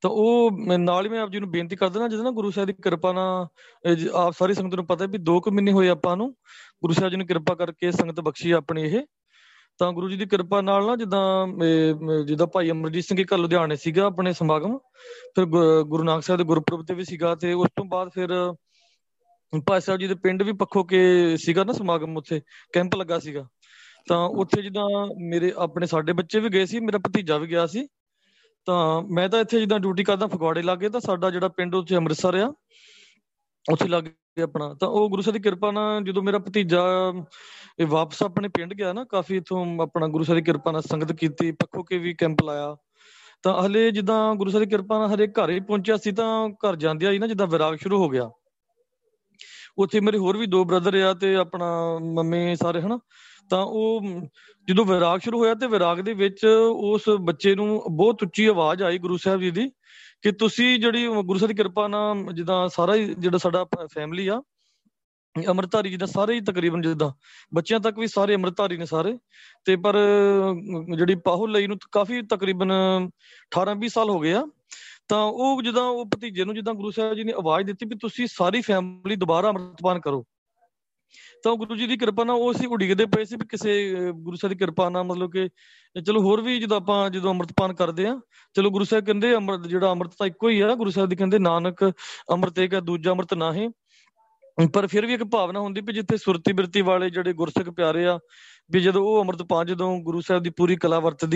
ਤਾਂ ਉਹ ਮੈਂ ਨਾਲ ਹੀ ਮੈਂ ਆਪ ਜੀ ਨੂੰ ਬੇਨਤੀ ਕਰਦਾ ਨਾ ਜਦੋਂ ਨਾ ਗੁਰੂ ਸਾਹਿਬ ਦੀ ਕਿਰਪਾ ਨਾਲ ਇਹ ਜ- ਆਪ ਸਾਰੀ ਸੰਗਤ ਨੂੰ ਪਤਾ ਹੈ ਵੀ 2 ਕੁ ਮਹੀਨੇ ਹੋਏ ਆਪਾਂ ਨੂੰ ਗੁਰੂ ਸਾਹਿਬ ਜੀ ਨੇ ਕਿਰਪਾ ਕਰਕੇ ਸੰਗਤ ਬਖਸ਼ੀ ਆਪਣੀ ਇਹ। ਤਾਂ ਗੁਰੂ ਜੀ ਦੀ ਕਿਰਪਾ ਨਾਲ ਨਾ ਜਿੱਦਾਂ ਇਹ, ਮ- ਜਿੱਦਾਂ ਭਾਈ ਅਮਰਜੀਤ ਸਿੰਘ ਜੀ ਕੱਲ ਲੁਧਿਆਣੇ ਸੀਗਾ ਆਪਣੇ ਸਮਾਗਮ ਫਿਰ ਗੁ- ਗੁਰੂ ਨਾਨਕ ਸਾਹਿਬ ਦੇ ਗੁਰਪੁਰਬ ਤੇ ਵੀ ਸੀਗਾ ਤੇ ਉਸ ਤੋਂ ਬਾਅਦ ਫਿਰ ਭਾਈ ਸਾਹਿਬ ਜੀ ਦੇ ਪਿੰਡ ਵੀ ਪੱਖੋ ਕੇ ਸੀਗਾ ਨਾ ਸਮਾਗਮ ਉੱਥੇ ਕੈਂਪ ਲੱਗਾ ਸੀਗਾ। ਤਾਂ ਉੱਥੇ ਜਿੱਦਾਂ ਮੇਰੇ ਆਪਣੇ ਸਾਡੇ ਬੱਚੇ ਵੀ ਗਏ ਸੀ ਮੇਰਾ ਭਤੀਜਾ ਵੀ ਗਿਆ ਸੀ। ਤਾਂ ਮੈਂ ਤਾਂ ਇੱਥੇ ਜਿੱਦਾਂ ਡਿਊਟੀ ਕਰਦਾ, ਫਗਵਾੜੇ ਲਾਗੇ, ਤਾਂ ਸਾਡਾ ਜਿਹੜਾ ਪਿੰਡ ਉੱਥੇ ਅੰਮ੍ਰਿਤਸਰ ਆ, ਉੱਥੇ ਲੱਗੇ ਆਪਣਾ। ਤਾਂ ਉਹ ਗੁਰੂ ਸਾਹਿਬ ਦੀ ਕਿਰਪਾ ਨਾਲ ਜਦੋਂ ਮੇਰਾ ਭਤੀਜਾ, ਇਹ ਵਾਪਸ ਆਪਣੇ ਪਿੰਡ ਗਿਆ ਨਾ, ਕਾਫੀ ਇਥੋਂ ਆਪਣਾ ਗੁਰੂ ਸਾਹਿਬ ਦੀ ਕਿਰਪਾ ਨਾਲ ਸੰਗਤ ਕੀਤੀ, ਪੱਖੋ ਕੇ ਵੀ ਕੈਂਪ ਲਾਇਆ। ਤਾਂ ਹਲੇ ਜਿੱਦਾਂ ਗੁਰੂ ਸਾਹਿਬ ਦੀ ਕਿਰਪਾ ਨਾਲ ਹਰੇ ਘਰ ਹੀ ਪਹੁੰਚਿਆ ਸੀ, ਤਾਂ ਘਰ ਜਾਂਦਿਆਂ ਹੀ ਨਾ ਜਿੱਦਾਂ ਵਿਰਾਗ ਸ਼ੁਰੂ ਹੋ ਗਿਆ। ਉੱਥੇ ਮੇਰੇ ਹੋਰ ਵੀ ਦੋ ਬ੍ਰਦਰ ਆ ਤੇ ਆਪਣਾ ਮੰਮੀ ਸਾਰੇ ਹਨਾ? ਤਾਂ ਉਹ ਮ, ਜਦੋਂ ਵਿਰਾਗ ਸ਼ੁਰੂ ਹੋਇਆ ਤੇ ਵਿਰਾਗ ਦੇ ਵਿੱਚ ਉਸ ਬੱਚੇ ਨੂੰ ਬਹੁਤ ਉੱਚੀ ਆਵਾਜ਼ ਆਈ ਗੁਰੂ ਸਾਹਿਬ ਜੀ ਦੀ ਕਿ ਤੁਸੀਂ ਜਿਹੜੀ ਗੁਰੂ ਸਾਹਿਬ ਦੀ ਕਿਰਪਾ ਨਾਲ ਜਿੱਦਾਂ ਸਾਰਾ ਹੀ ਜਿਹੜਾ ਸਾਡਾ ਫੈਮਿਲੀ ਆ ਅੰਮ੍ਰਿਤਧਾਰੀ ਜਿੱਦਾਂ ਸਾਰੇ ਹੀ ਤਕਰੀਬਨ ਜਿੱਦਾਂ ਬੱਚਿਆਂ ਤੱਕ ਵੀ ਸਾਰੇ ਅੰਮ੍ਰਿਤਧਾਰੀ ਨੇ ਸਾਰੇ। ਤੇ ਪਰ ਅਮ, ਜਿਹੜੀ ਪਾਹੁਲ ਲਈ ਨੂੰ ਕਾਫੀ ਤਕਰੀਬਨ 18 20 ਸਾਲ ਹੋ ਗਏ ਆ। ਤਾਂ ਉਹ ਜਿੱਦਾਂ ਉਹ ਭਤੀਜੇ ਨੂੰ ਜਿੱਦਾਂ ਗੁਰੂ ਸਾਹਿਬ ਜੀ ਨੇ ਆਵਾਜ਼ ਦਿੱਤੀ ਵੀ ਤੁਸੀਂ ਸਾਰੀ ਫੈਮਿਲੀ ਦੁਬਾਰਾ ਅੰਮ੍ਰਿਤਪਾਨ ਕਰੋ। ਤਾਂ ਗੁਰੂ ਜੀ ਦੀ ਕਿਰਪਾ ਨਾਲ ਉਹ ਅਸੀਂ ਉਡੀਕਦੇ ਪਏ ਸੀ ਵੀ ਕਿਸੇ ਅਹ, ਗੁਰੂ ਸਾਹਿਬ ਦੀ ਕਿਰਪਾ ਨਾਲ ਮਤਲਬ ਕਿ ਚਲੋ ਹੋਰ ਵੀ ਜਦੋਂ ਆਪਾਂ ਜਦੋਂ ਅੰਮ੍ਰਿਤਪਾਨ ਕਰਦੇ ਆ ਚਲੋ ਗੁਰੂ ਸਾਹਿਬ ਕਹਿੰਦੇ ਅੰਮ੍ਰਿਤ ਜਿਹੜਾ ਅੰਮ੍ਰਿਤ ਤਾਂ ਇੱਕੋ ਹੀ ਆ ਗੁਰੂ ਸਾਹਿਬ ਦੀ ਕਹਿੰਦੇ ਨਾਨਕ ਅੰਮ੍ਰਿਤ ਇੱਕ ਹੈ ਦੂਜਾ ਅੰਮ੍ਰਿਤ ਨਾਹੀਂ ਪਰ ਫਿਰ ਵੀ ਇੱਕ ਭਾਵਨਾ ਹੁੰਦੀ ਵੀ ਜਿੱਥੇ ਸੁਰਤੀ ਬਿਰਤੀ ਵਾਲੇ ਜਿਹੜੇ ਗੁਰਸਿੱਖ ਪਿਆਰੇ ਆ ਵੀ ਜਦੋਂ ਉਹ ਅੰਮ੍ਰਿਤਪਾਨ ਜਦੋਂ ਗੁਰੂ ਸਾਹਿਬ ਦੀ ਪੂਰੀ ਕਲਾ ਵਰਤਦੀ